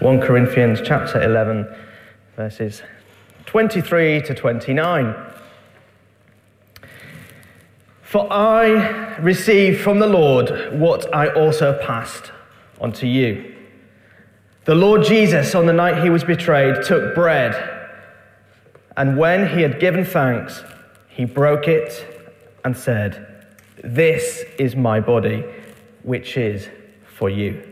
1 Corinthians chapter 11, verses 23 to 29. For I received from the Lord what I also passed on to you. The Lord Jesus, on the night he was betrayed, took bread, and when he had given thanks, he broke it and said, This is my body, which is for you.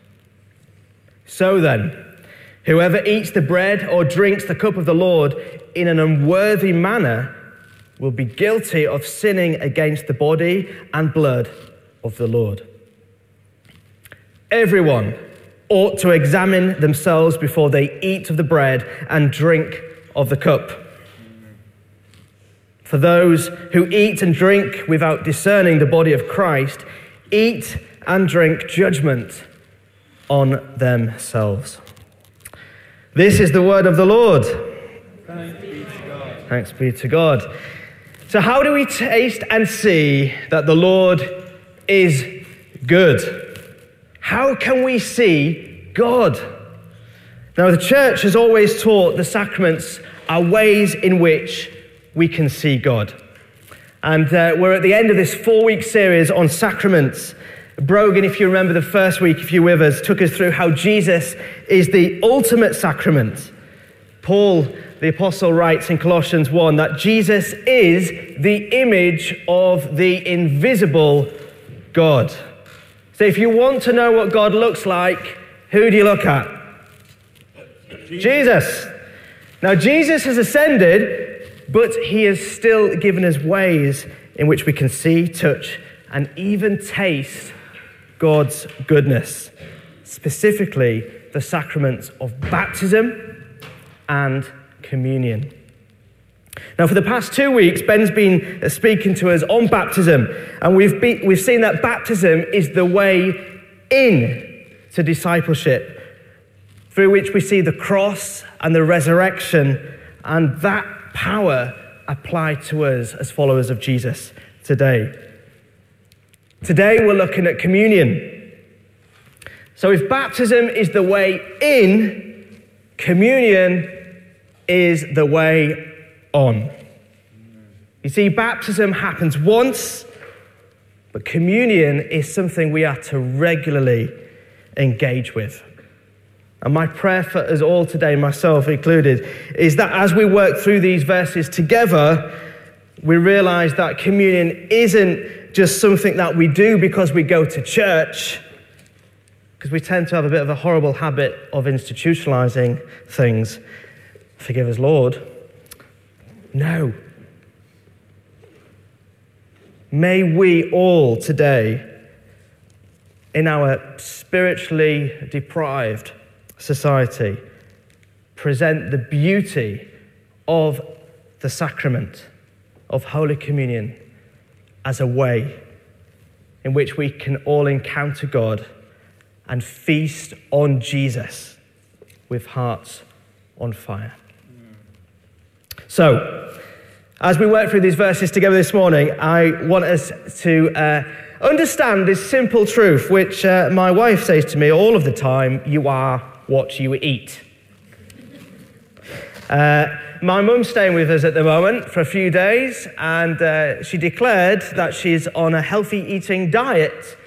So then, whoever eats the bread or drinks the cup of the Lord in an unworthy manner will be guilty of sinning against the body and blood of the Lord. Everyone ought to examine themselves before they eat of the bread and drink of the cup. For those who eat and drink without discerning the body of Christ eat and drink judgment on themselves. This is the word of the Lord. Thanks be to God. Thanks be to God. So, how do we taste and see that the Lord is good? How can we see God? Now, the church has always taught the sacraments are ways in which we can see God. And uh, we're at the end of this four week series on sacraments. Brogan, if you remember the first week, if you're with us, took us through how Jesus is the ultimate sacrament. Paul, the apostle, writes in Colossians 1 that Jesus is the image of the invisible God. So if you want to know what God looks like, who do you look at? Jesus. Jesus. Now, Jesus has ascended, but he has still given us ways in which we can see, touch, and even taste God's goodness, specifically the sacraments of baptism and communion. Now, for the past two weeks, Ben's been speaking to us on baptism, and we've, be, we've seen that baptism is the way in to discipleship, through which we see the cross and the resurrection, and that power applied to us as followers of Jesus today. Today we're looking at communion. So if baptism is the way in, communion is the way on. You see, baptism happens once, but communion is something we are to regularly engage with. And my prayer for us all today, myself included, is that as we work through these verses together, we realize that communion isn't just something that we do because we go to church, because we tend to have a bit of a horrible habit of institutionalizing things. Forgive us, Lord. No. May we all today, in our spiritually deprived society, present the beauty of the sacrament of Holy Communion as a way in which we can all encounter God and feast on Jesus with hearts on fire. So, as we work through these verses together this morning, I want us to uh, understand this simple truth, which uh, my wife says to me all of the time you are what you eat. Uh, my mum's staying with us at the moment for a few days, and uh, she declared that she's on a healthy eating diet.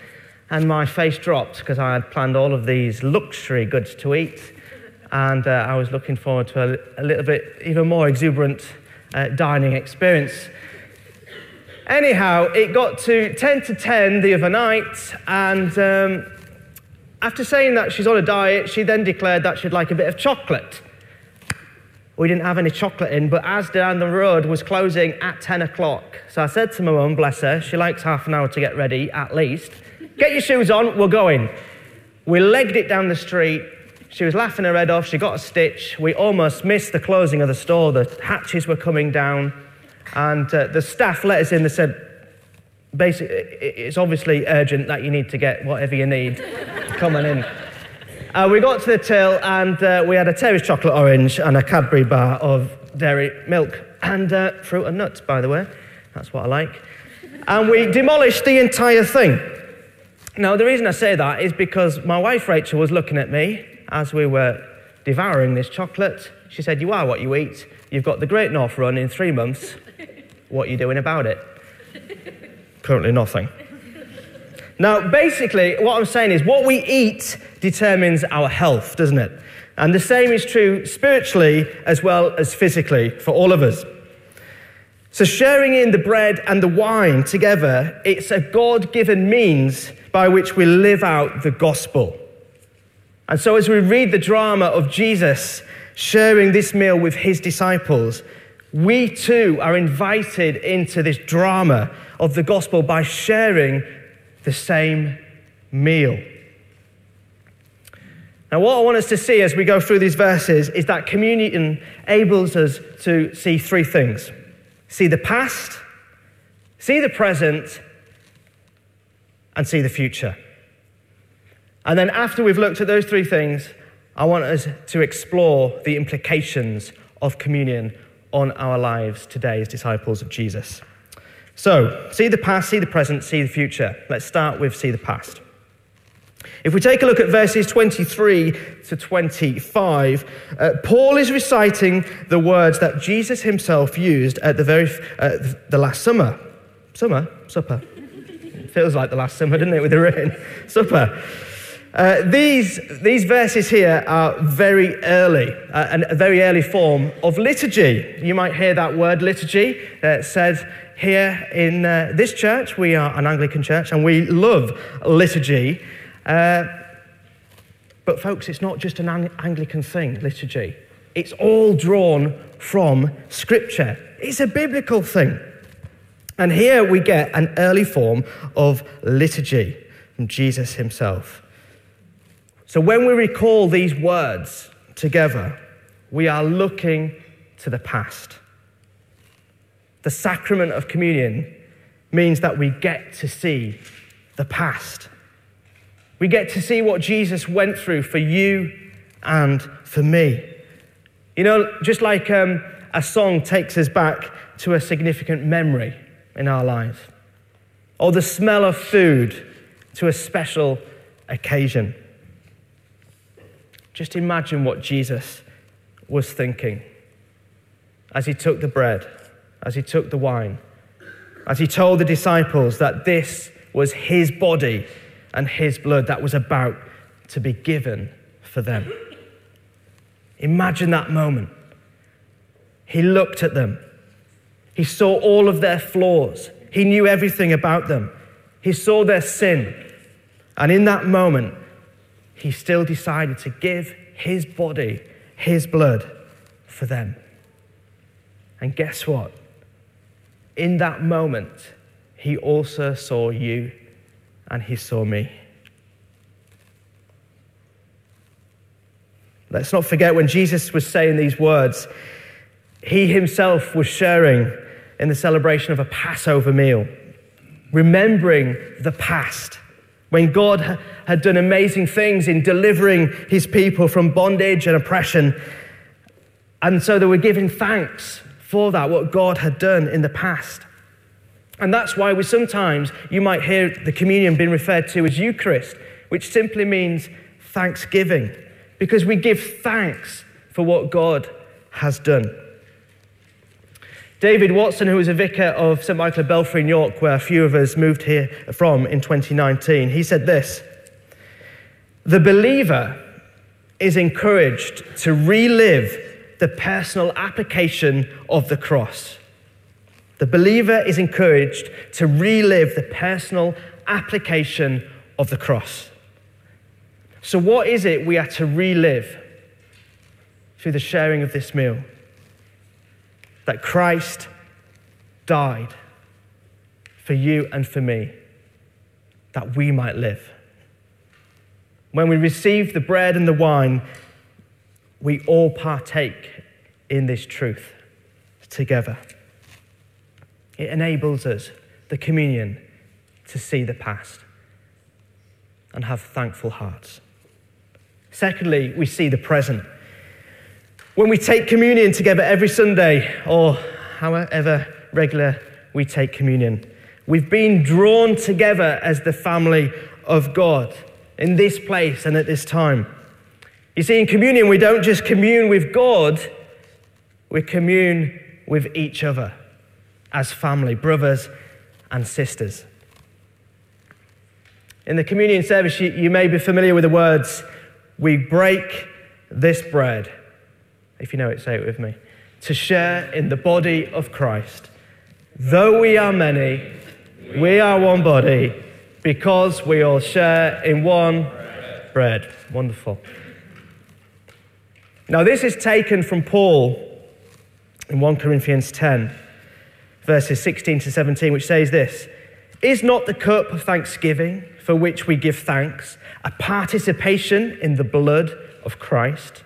And my face dropped because I had planned all of these luxury goods to eat. And uh, I was looking forward to a, a, little bit even more exuberant uh, dining experience. Anyhow, it got to 10 to 10 the other night, and um, after saying that she's on a diet, she then declared that she'd like a bit of chocolate. We didn't have any chocolate in, but Asda down the road was closing at 10 o'clock. So I said to my mum, bless her, she likes half an hour to get ready at least. Get your shoes on, we're going. We legged it down the street. She was laughing her head off. She got a stitch. We almost missed the closing of the store. The hatches were coming down. And uh, the staff let us in. They said, basically, it's obviously urgent that you need to get whatever you need. Come on in. Uh, we got to the till and uh, we had a Terry's chocolate orange and a Cadbury bar of dairy milk and uh, fruit and nuts, by the way. That's what I like. And we demolished the entire thing. Now, the reason I say that is because my wife Rachel was looking at me as we were devouring this chocolate. She said, You are what you eat. You've got the Great North Run in three months. What are you doing about it? Currently, nothing. Now, basically, what I'm saying is what we eat determines our health, doesn't it? And the same is true spiritually as well as physically for all of us. So, sharing in the bread and the wine together, it's a God given means by which we live out the gospel. And so, as we read the drama of Jesus sharing this meal with his disciples, we too are invited into this drama of the gospel by sharing the same meal. Now, what I want us to see as we go through these verses is that communion enables us to see three things see the past, see the present, and see the future. And then, after we've looked at those three things, I want us to explore the implications of communion on our lives today as disciples of Jesus. So, see the past, see the present, see the future. Let's start with see the past. If we take a look at verses 23 to 25, uh, Paul is reciting the words that Jesus himself used at the very uh, the last summer. Summer? Supper. Feels like the last summer, doesn't it, with the rain? Supper. Uh, these, these verses here are very early, uh, a very early form of liturgy. You might hear that word liturgy uh, said here in uh, this church. We are an Anglican church and we love liturgy. Uh, but, folks, it's not just an Anglican thing, liturgy. It's all drawn from Scripture. It's a biblical thing. And here we get an early form of liturgy from Jesus himself. So when we recall these words together, we are looking to the past. The sacrament of communion means that we get to see the past. We get to see what Jesus went through for you and for me. You know, just like um, a song takes us back to a significant memory in our lives, or the smell of food to a special occasion. Just imagine what Jesus was thinking as he took the bread, as he took the wine, as he told the disciples that this was his body and his blood that was about to be given for them. Imagine that moment. He looked at them. He saw all of their flaws. He knew everything about them. He saw their sin. And in that moment, he still decided to give his body, his blood for them. And guess what? In that moment, he also saw you and he saw me. Let's not forget when Jesus was saying these words, he himself was sharing in the celebration of a Passover meal, remembering the past when God had done amazing things in delivering his people from bondage and oppression. And so they were giving thanks for that, what God had done in the past. And that's why we sometimes, you might hear the communion being referred to as Eucharist, which simply means thanksgiving, because we give thanks for what God has done. David Watson, who was a vicar of St. Michael of Belfrey in York, where a few of us moved here from in 2019, he said this The believer is encouraged to relive the personal application of the cross the believer is encouraged to relive the personal application of the cross. So, what is it we are to relive through the sharing of this meal? That Christ died for you and for me, that we might live. When we receive the bread and the wine, we all partake in this truth together. It enables us, the communion, to see the past and have thankful hearts. Secondly, we see the present. When we take communion together every Sunday, or however regular we take communion, we've been drawn together as the family of God in this place and at this time. You see, in communion, we don't just commune with God, we commune with each other as family, brothers and sisters. In the communion service, you, you may be familiar with the words, We break this bread if you know it, say it with me. To share in the body of Christ. Though we are many, we are one body because we all share in one bread. Wonderful. Now, this is taken from Paul in 1 Corinthians 10, verses 16 to 17, which says this Is not the cup of thanksgiving for which we give thanks a participation in the blood of Christ?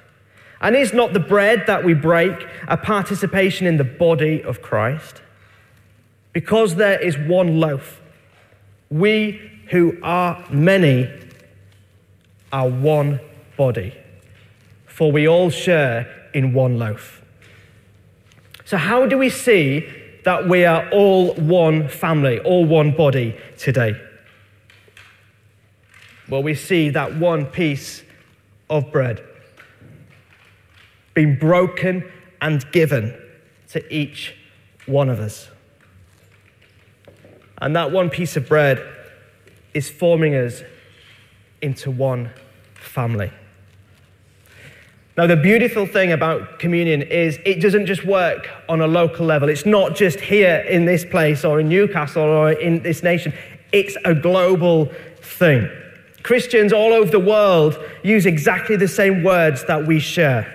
And is not the bread that we break a participation in the body of Christ? Because there is one loaf, we who are many are one body, for we all share in one loaf. So, how do we see that we are all one family, all one body today? Well, we see that one piece of bread been broken and given to each one of us. And that one piece of bread is forming us into one family. Now, the beautiful thing about communion is it doesn't just work on a local level. It's not just here in this place or in Newcastle or in this nation, it's a global thing. Christians all over the world use exactly the same words that we share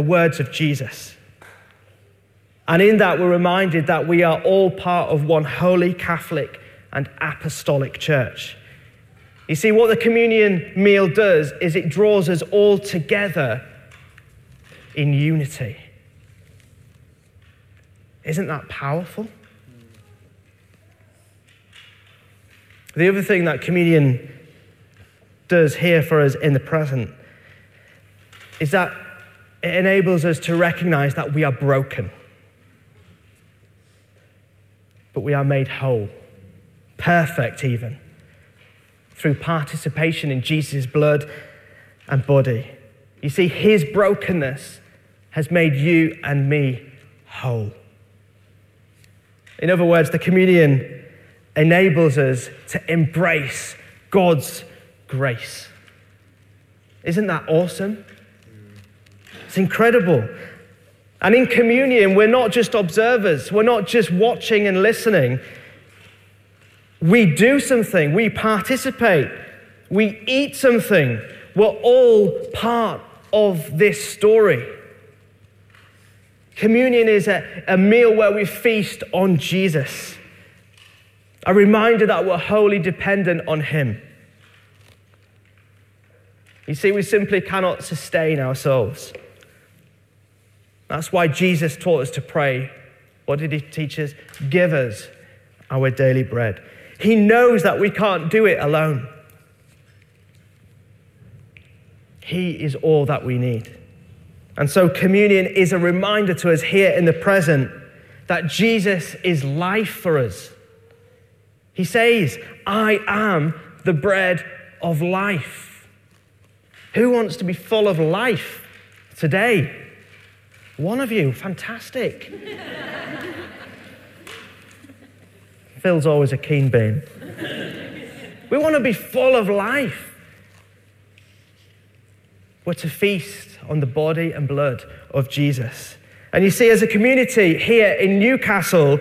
the words of Jesus. And in that, we're reminded that we are all part of one holy Catholic and apostolic church. You see, what the communion meal does is it draws us all together in unity. Isn't that powerful? The other thing that communion does here for us in the present is that it enables us to recognize that we are broken, but we are made whole, perfect even, through participation in Jesus' blood and body. You see, his brokenness has made you and me whole. In other words, the communion enables us to embrace God's grace. Isn't that awesome? It's incredible. And in communion, we're not just observers, we're not just watching and listening. We do something, we participate, we eat something. We're all part of this story. Communion is a, a meal where we feast on Jesus, a reminder that we're wholly dependent on Him. You see, we simply cannot sustain ourselves. That's why Jesus taught us to pray. What did he teach us? Give us our daily bread. He knows that we can't do it alone. He is all that we need. And so, communion is a reminder to us here in the present that Jesus is life for us. He says, I am the bread of life. Who wants to be full of life today? One of you, fantastic. Phil's always a keen bean. We want to be full of life. We're to feast on the body and blood of Jesus. And you see, as a community here in Newcastle,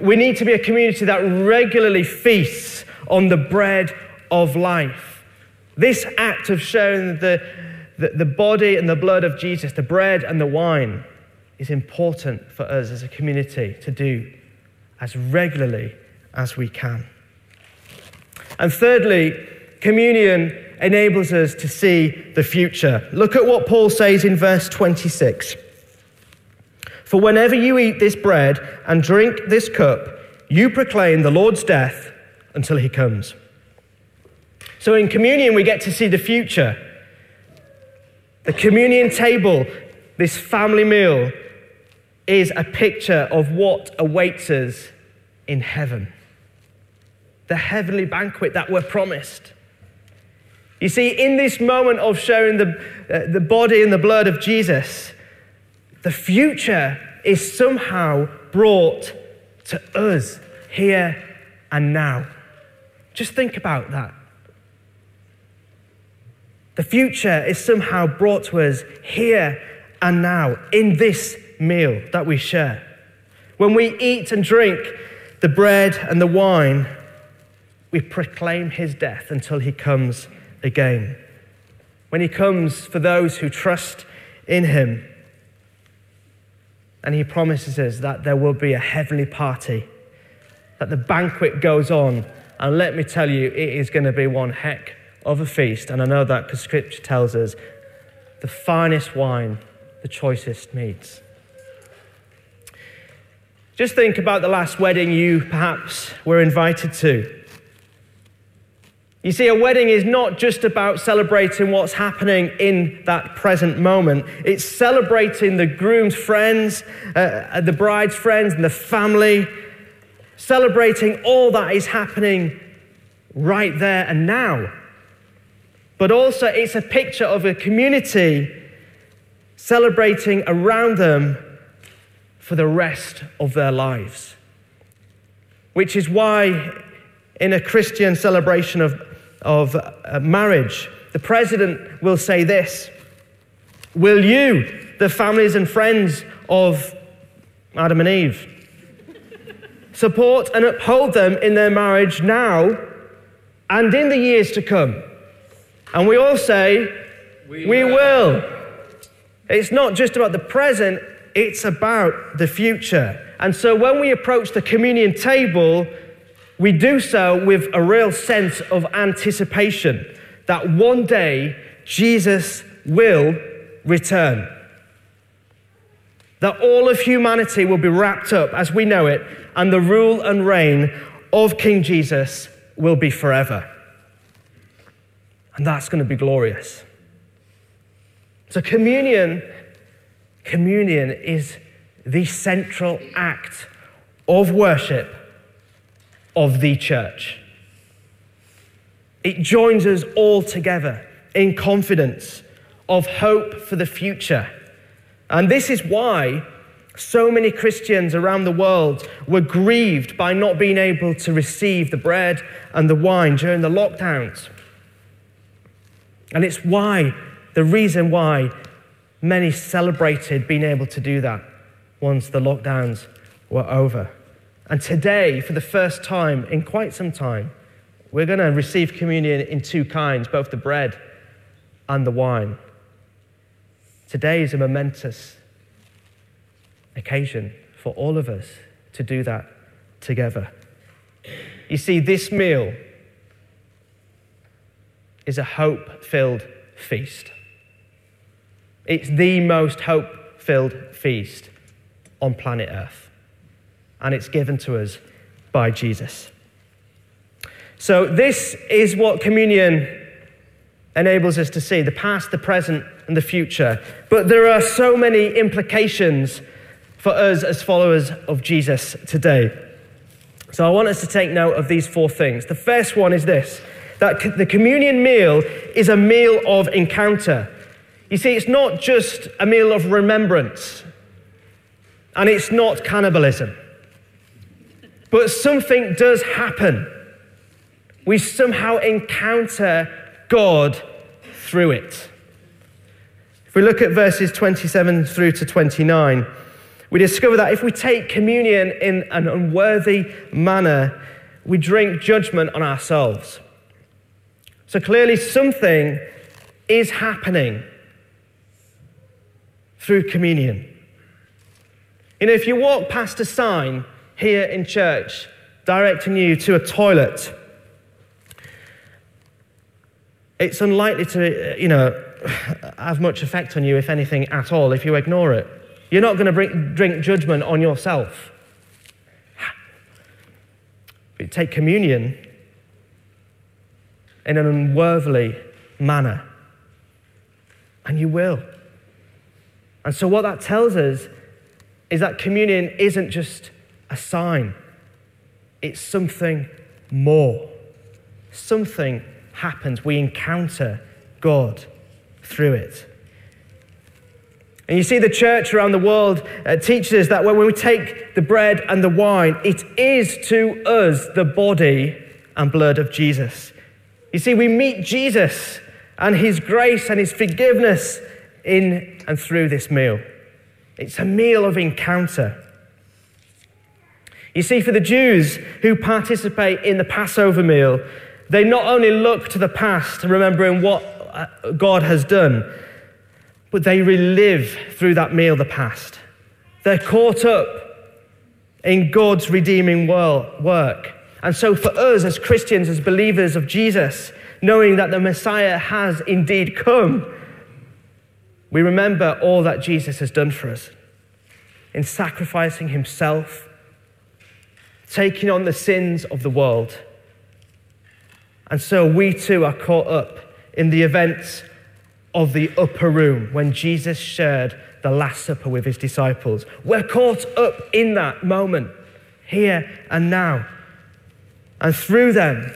we need to be a community that regularly feasts on the bread of life. This act of sharing the the, the body and the blood of Jesus, the bread and the wine, is important for us as a community to do as regularly as we can. And thirdly, communion enables us to see the future. Look at what Paul says in verse 26. For whenever you eat this bread and drink this cup, you proclaim the Lord's death until he comes. So in communion, we get to see the future. The communion table, this family meal, is a picture of what awaits us in heaven. The heavenly banquet that we're promised. You see, in this moment of sharing the, uh, the body and the blood of Jesus, the future is somehow brought to us here and now. Just think about that. The future is somehow brought to us here and now in this meal that we share. When we eat and drink the bread and the wine, we proclaim his death until he comes again. When he comes for those who trust in him, and he promises us that there will be a heavenly party, that the banquet goes on. And let me tell you, it is going to be one heck of a feast. And I know that because scripture tells us the finest wine, the choicest meats. Just think about the last wedding you perhaps were invited to. You see, a wedding is not just about celebrating what's happening in that present moment. It's celebrating the groom's friends, uh, the bride's friends, and the family, celebrating all that is happening right there and now. But also, it's a picture of a community celebrating around them for the rest of their lives. Which is why, in a Christian celebration of of uh, marriage, the president will say this Will you, the families and friends of Adam and Eve, support and uphold them in their marriage now and in the years to come? And we all say, We, we will. will. It's not just about the present, it's about the future. And so when we approach the communion table, we do so with a real sense of anticipation that one day Jesus will return. That all of humanity will be wrapped up as we know it, and the rule and reign of King Jesus will be forever. And that's going to be glorious. So, communion, communion is the central act of worship of the church. It joins us all together in confidence of hope for the future. And this is why so many Christians around the world were grieved by not being able to receive the bread and the wine during the lockdowns. And it's why, the reason why many celebrated being able to do that once the lockdowns were over. And today, for the first time in quite some time, we're going to receive communion in two kinds, both the bread and the wine. Today is a momentous occasion for all of us to do that together. You see, this meal is a hope filled feast. It's the most hope filled feast on planet Earth and it's given to us by Jesus. So, this is what communion enables us to see the past, the present, and the future. But there are so many implications for us as followers of Jesus today. So, I want us to take note of these four things. The first one is this that the communion meal is a meal of encounter. You see, it's not just a meal of remembrance, and it's not cannibalism. But something does happen. We somehow encounter God through it. If we look at verses 27 through to 29, we discover that if we take communion in an unworthy manner, we drink judgment on ourselves. So clearly, something is happening through communion. You know, if you walk past a sign here in church, directing you to a toilet. It's unlikely to, you know, have much effect on you, if anything at all, if you ignore it. You're not going to drink judgment on yourself. But take communion in an unworthily manner, and you will. And so, what that tells us is that communion isn't just a sign, it's something more. Something happens. We encounter God through it. And you see, the church around the world uh, teaches us that when we take the bread and the wine, it is to us the body and blood of Jesus. You see, we meet Jesus and his grace and his forgiveness in and through this meal. It's a meal of encounter. You see, for the Jews who participate in the Passover meal, they not only look to the past, remembering what uh, God has done, but they relive through that meal the past. They're caught up in God's redeeming work. And so, for us as Christians, as believers of Jesus, knowing that the Messiah has indeed come, we remember all that Jesus has done for us in sacrificing himself, taking on the sins of the world. And so we too are caught up in the events of the upper room when Jesus shared the Last Supper with his disciples. We're caught up in that moment, here and now. And through them,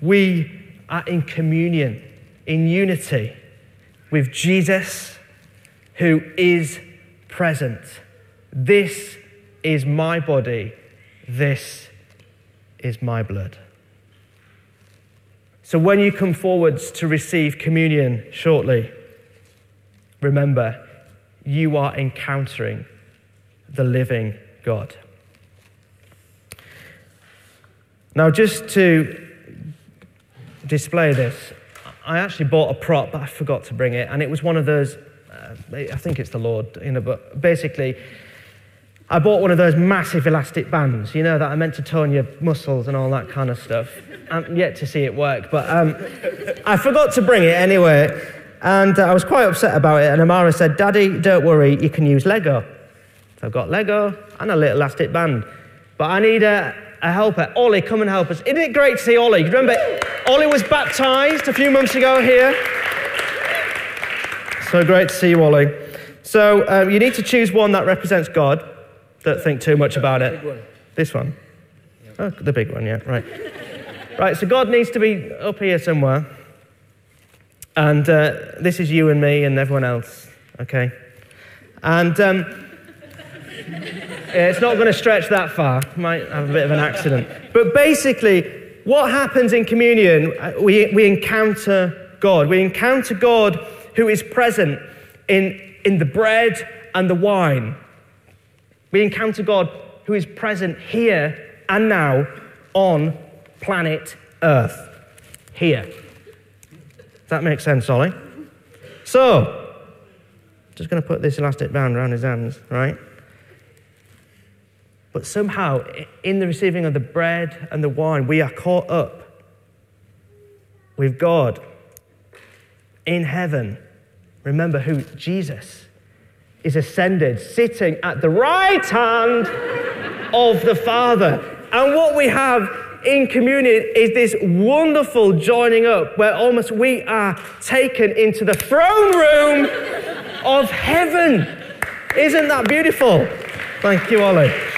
we are in communion, in unity with Jesus who is present. This is my body, this is my blood. So when you come forwards to receive communion shortly, remember, you are encountering the living God. Now, just to display this, I actually bought a prop, but I forgot to bring it, and it was one of those. Uh, I think it's the Lord, you know. But basically, I bought one of those massive elastic bands, you know, that are meant to tone your muscles and all that kind of stuff. I'm yet to see it work, but um, I forgot to bring it anyway, and uh, I was quite upset about it. And Amara said, "Daddy, don't worry, you can use Lego." So I've got Lego and a little elastic band, but I need a a helper. Ollie, come and help us. Isn't it great to see Ollie? Remember, Ollie was baptized a few months ago here. So great to see you, Ollie. So um, you need to choose one that represents God. Don't think too much about it. One. This one. Oh, the big one, yeah, right. right, so God needs to be up here somewhere. And uh, this is you and me and everyone else, okay? And um, it's not going to stretch that far. Might have a bit of an accident. But basically, what happens in communion, uh, we, we encounter God. We encounter God who is present in, in the bread and the wine. We encounter God who is present here and now on planet Earth. Here. Does that make sense, Ollie? So, just going to put this elastic band around his hands, right? But somehow, in the receiving of the bread and the wine, we are caught up with God in heaven. Remember who Jesus is ascended, sitting at the right hand of the Father. And what we have in communion is this wonderful joining up where almost we are taken into the throne room of heaven. Isn't that beautiful? Thank you, Ollie.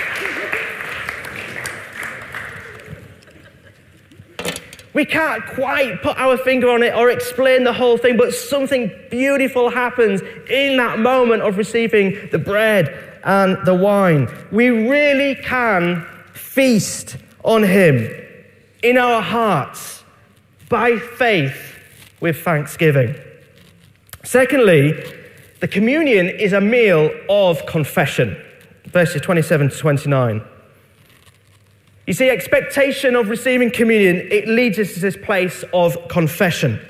We can't quite put our finger on it or explain the whole thing, but something beautiful happens in that moment of receiving the bread and the wine. We really can feast on Him in our hearts by faith with thanksgiving. Secondly, the communion is a meal of confession. Verses 27 to 29. You see, expectation of receiving communion, it leads us to this place of confession.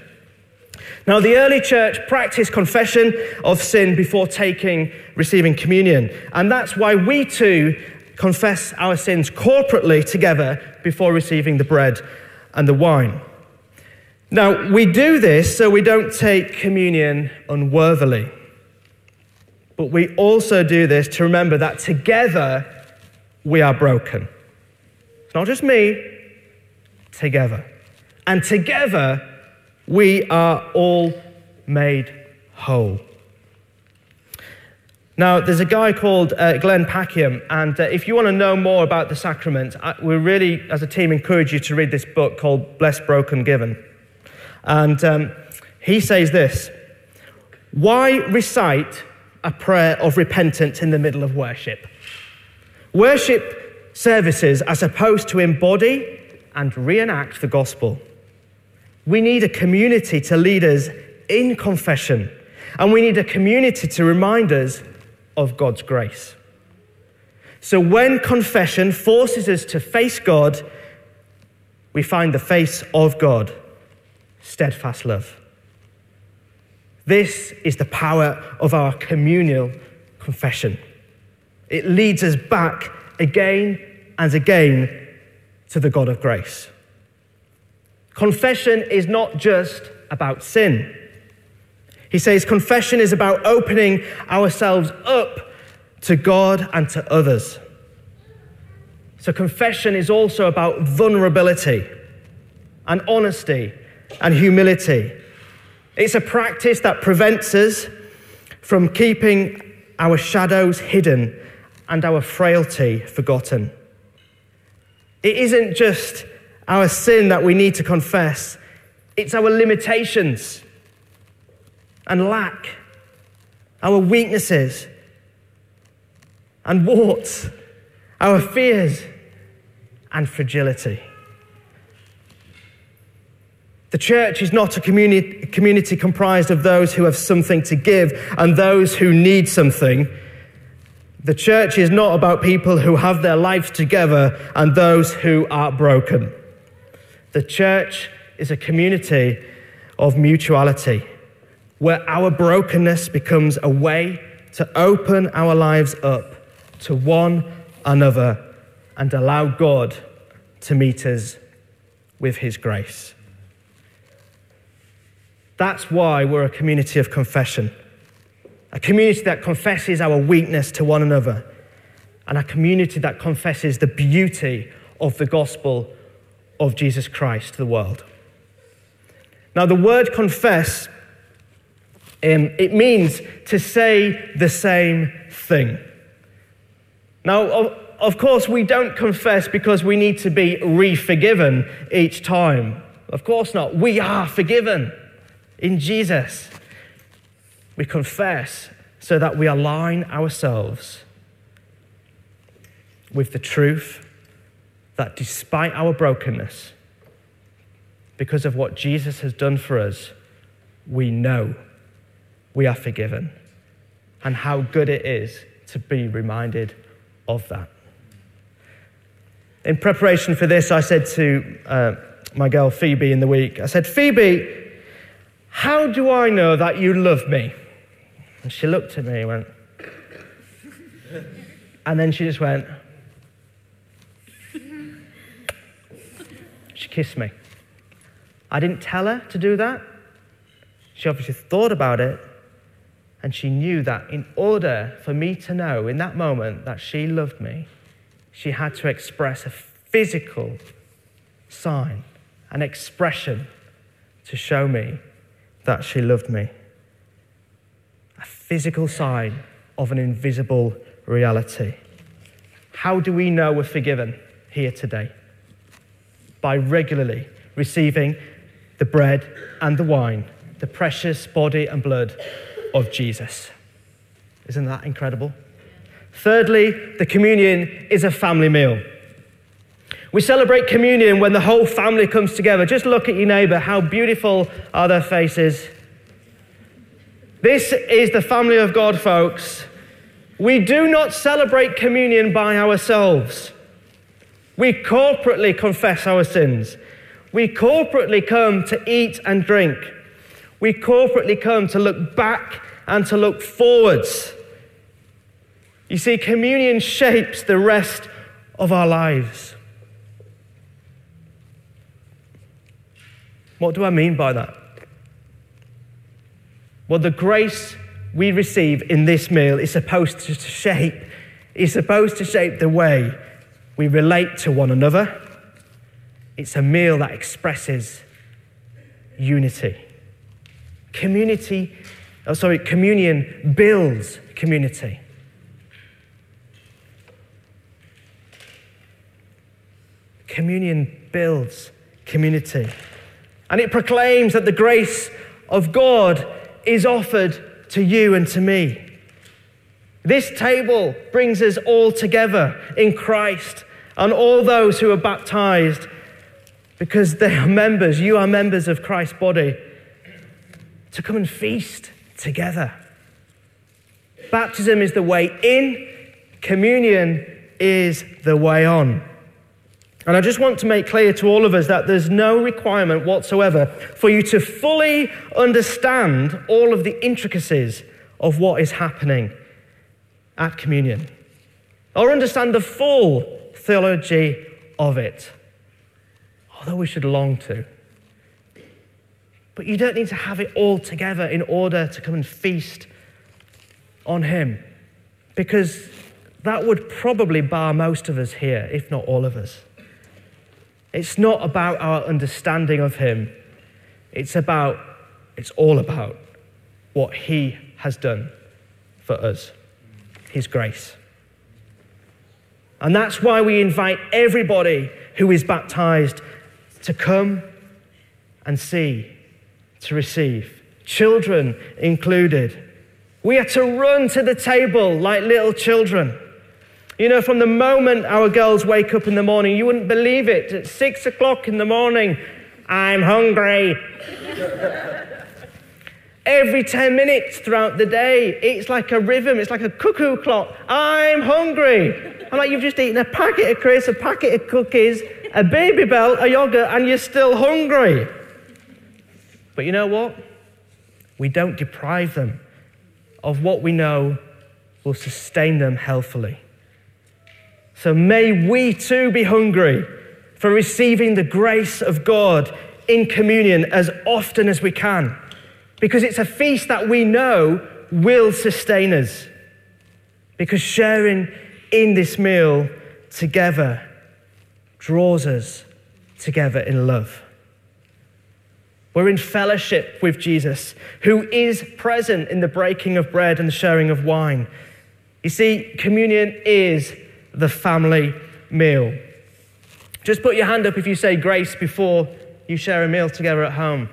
Now, the early church practiced confession of sin before taking, receiving communion. And that's why we too confess our sins corporately together before receiving the bread and the wine. Now, we do this so we don't take communion unworthily. But we also do this to remember that together we are broken. Not just me, together. And together we are all made whole. Now, there's a guy called uh, Glenn Packiam, and uh, if you want to know more about the sacrament, I, we really, as a team, encourage you to read this book called Blessed, Broken, Given. And um, he says this Why recite a prayer of repentance in the middle of worship? Worship services are supposed to embody and reenact the gospel. We need a community to lead us in confession, and we need a community to remind us of God's grace. So when confession forces us to face God, we find the face of God, steadfast love. This is the power of our communal confession. It leads us back again and again to the God of grace. Confession is not just about sin. He says confession is about opening ourselves up to God and to others. So, confession is also about vulnerability and honesty and humility. It's a practice that prevents us from keeping our shadows hidden and our frailty forgotten. It isn't just our sin that we need to confess, it's our limitations and lack, our weaknesses and warts, our fears and fragility. The church is not a community, community, comprised of those who have something to give and those who need something. The church is not about people who have their lives together and those who are broken. The church is a community of mutuality where our brokenness becomes a way to open our lives up to one another and allow God to meet us with His grace. That's why we're a community of confession, a community that confesses our weakness to one another, and a community that confesses the beauty of the gospel of Jesus Christ to the world. Now, the word confess um, it means to say the same thing. Now, of, of course, we don't confess because we need to be re forgiven each time. Of course not. We are forgiven in Jesus. We confess so that we align ourselves with the truth that despite our brokenness, because of what Jesus has done for us, we know we are forgiven, and how good it is to be reminded of that. In preparation for this, I said to uh, my girl Phoebe in the week, I said, Phoebe, how do I know that you love me? And she looked at me and went, and then she just went, she kissed me. I didn't tell her to do that. She obviously thought about it and she knew that in order for me to know in that moment that she loved me, she had to express a physical sign, an expression to show me that she loved me. A physical sign of an invisible reality. How do we know we're forgiven here today? By regularly receiving the bread and the wine, the precious body and blood of Jesus. Isn't that incredible? Thirdly, the communion is a family meal. We celebrate communion when the whole family comes together. Just look at your neighbor. How beautiful are their faces? This is the family of God, folks. We do not celebrate communion by ourselves. We corporately confess our sins. We corporately come to eat and drink. We corporately come to look back and to look forwards. You see, communion shapes the rest of our lives. What do I mean by that? Well, the grace we receive in this meal is supposed to shape, is supposed to shape the way we relate to one another. It's a meal that expresses unity. Community, oh, sorry, communion builds community. Communion builds community. And it proclaims that the grace of God is offered to you and to me. This table brings us all together in Christ and all those who are baptized because they are members, you are members of Christ's body, to come and feast together. Baptism is the way in, communion is the way on. And I just want to make clear to all of us that there's no requirement whatsoever for you to fully understand all of the intricacies of what is happening at communion or understand the full theology of it, although we should long to. But you don't need to have it all together in order to come and feast on Him, because that would probably bar most of us here, if not all of us. It's not about our understanding of Him. It's about, it's all about what He has done for us, His grace. And that's why we invite everybody who is baptized to come and see, to receive, children included. We are to run to the table like little children. You know, from the moment our girls wake up in the morning, you wouldn't believe it. At six o'clock in the morning, I'm hungry. Every 10 minutes throughout the day, it's like a rhythm, it's like a cuckoo clock. I'm hungry. I'm like, you've just eaten a packet of crisps, a packet of cookies, a baby Babybel, a yogurt, and you're still hungry. But you know what? We don't deprive them of what we know will sustain them healthily. So may we too be hungry for receiving the grace of God in communion as often as we can, because it's a feast that we know will sustain us. Because sharing in this meal together draws us together in love. We're in fellowship with Jesus, who is present in the breaking of bread and the sharing of wine. You see, communion is the family meal. Just put your hand up if you say grace before you share a meal together at home.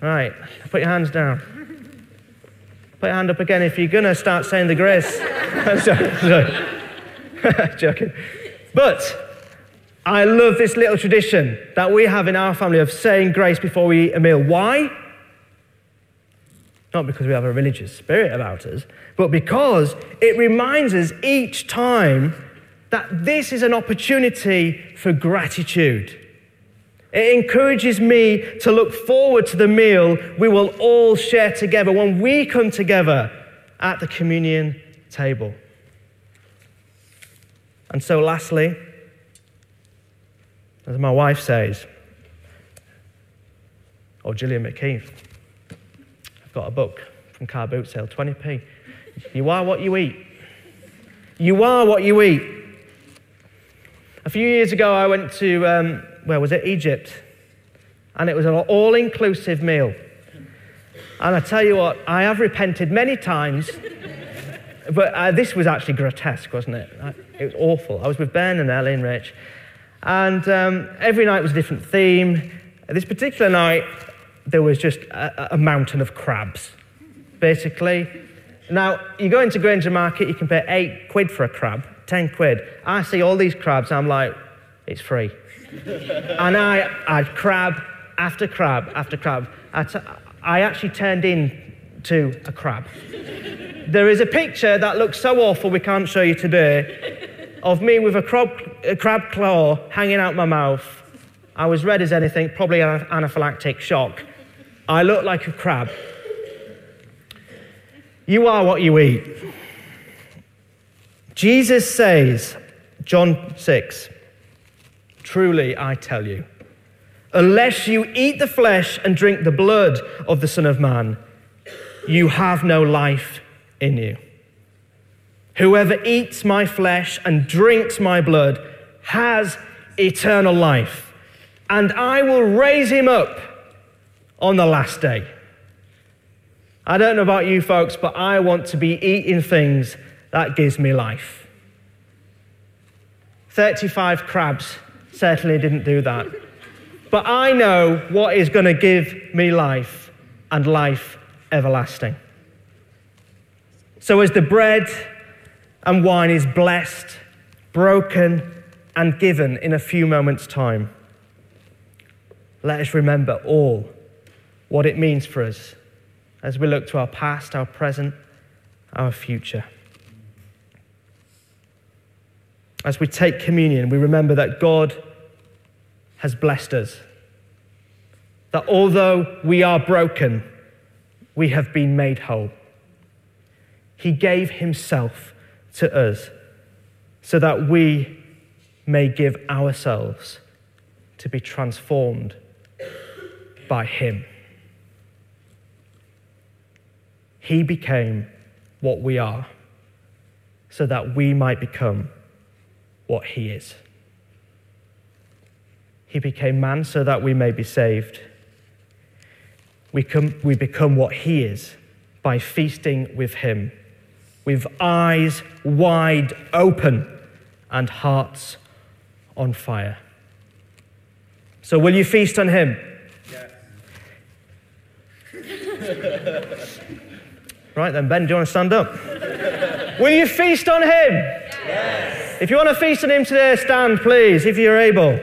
Right, put your hands down. Put your hand up again if you're going to start saying the grace. Joking. But I love this little tradition that we have in our family of saying grace before we eat a meal. Why? Not because we have a religious spirit about us, but because it reminds us each time that this is an opportunity for gratitude. It encourages me to look forward to the meal we will all share together when we come together at the communion table. And so, lastly, as my wife says, or Gillian McKeith, I've got a book from car boot sale, 20p. You are what you eat. You are what you eat. A few years ago, I went to, um, where was it? Egypt. And it was an all inclusive meal. And I tell you what, I have repented many times, but uh, this was actually grotesque, wasn't it? It was awful. I was with Ben and Ellie and Rich, and um, every night was a different theme. This particular night, there was just a, a mountain of crabs, basically. Now, you go into Grainger Market, you can pay eight quid for a crab, 10 quid. I see all these crabs, I'm like, it's free. and I had crab after crab after crab. I, t- I actually turned into a crab. there is a picture that looks so awful we can't show you today of me with a crab, a crab claw hanging out my mouth. I was red as anything, probably an anaphylactic shock. I look like a crab. You are what you eat. Jesus says, John 6, Truly, I tell you, unless you eat the flesh and drink the blood of the Son of Man, you have no life in you. Whoever eats my flesh and drinks my blood has eternal life, and I will raise him up on the last day. I don't know about you folks, but I want to be eating things that gives me life. 35 crabs certainly didn't do that. But I know what is going to give me life and life everlasting. So, as the bread and wine is blessed, broken, and given in a few moments' time, let us remember all what it means for us as we look to our past, our present, our future. As we take communion, we remember that God has blessed us. That although we are broken, we have been made whole. He gave Himself to us so that we may give ourselves to be transformed by Him. He became what we are so that we might become what He is. He became man so that we may be saved. We, come, we become what He is by feasting with Him, with eyes wide open and hearts on fire. So, will you feast on Him? Right then, Ben, do you want to stand up? Will you feast on him? Yes. If you want to feast on him today, stand, please, if you're able.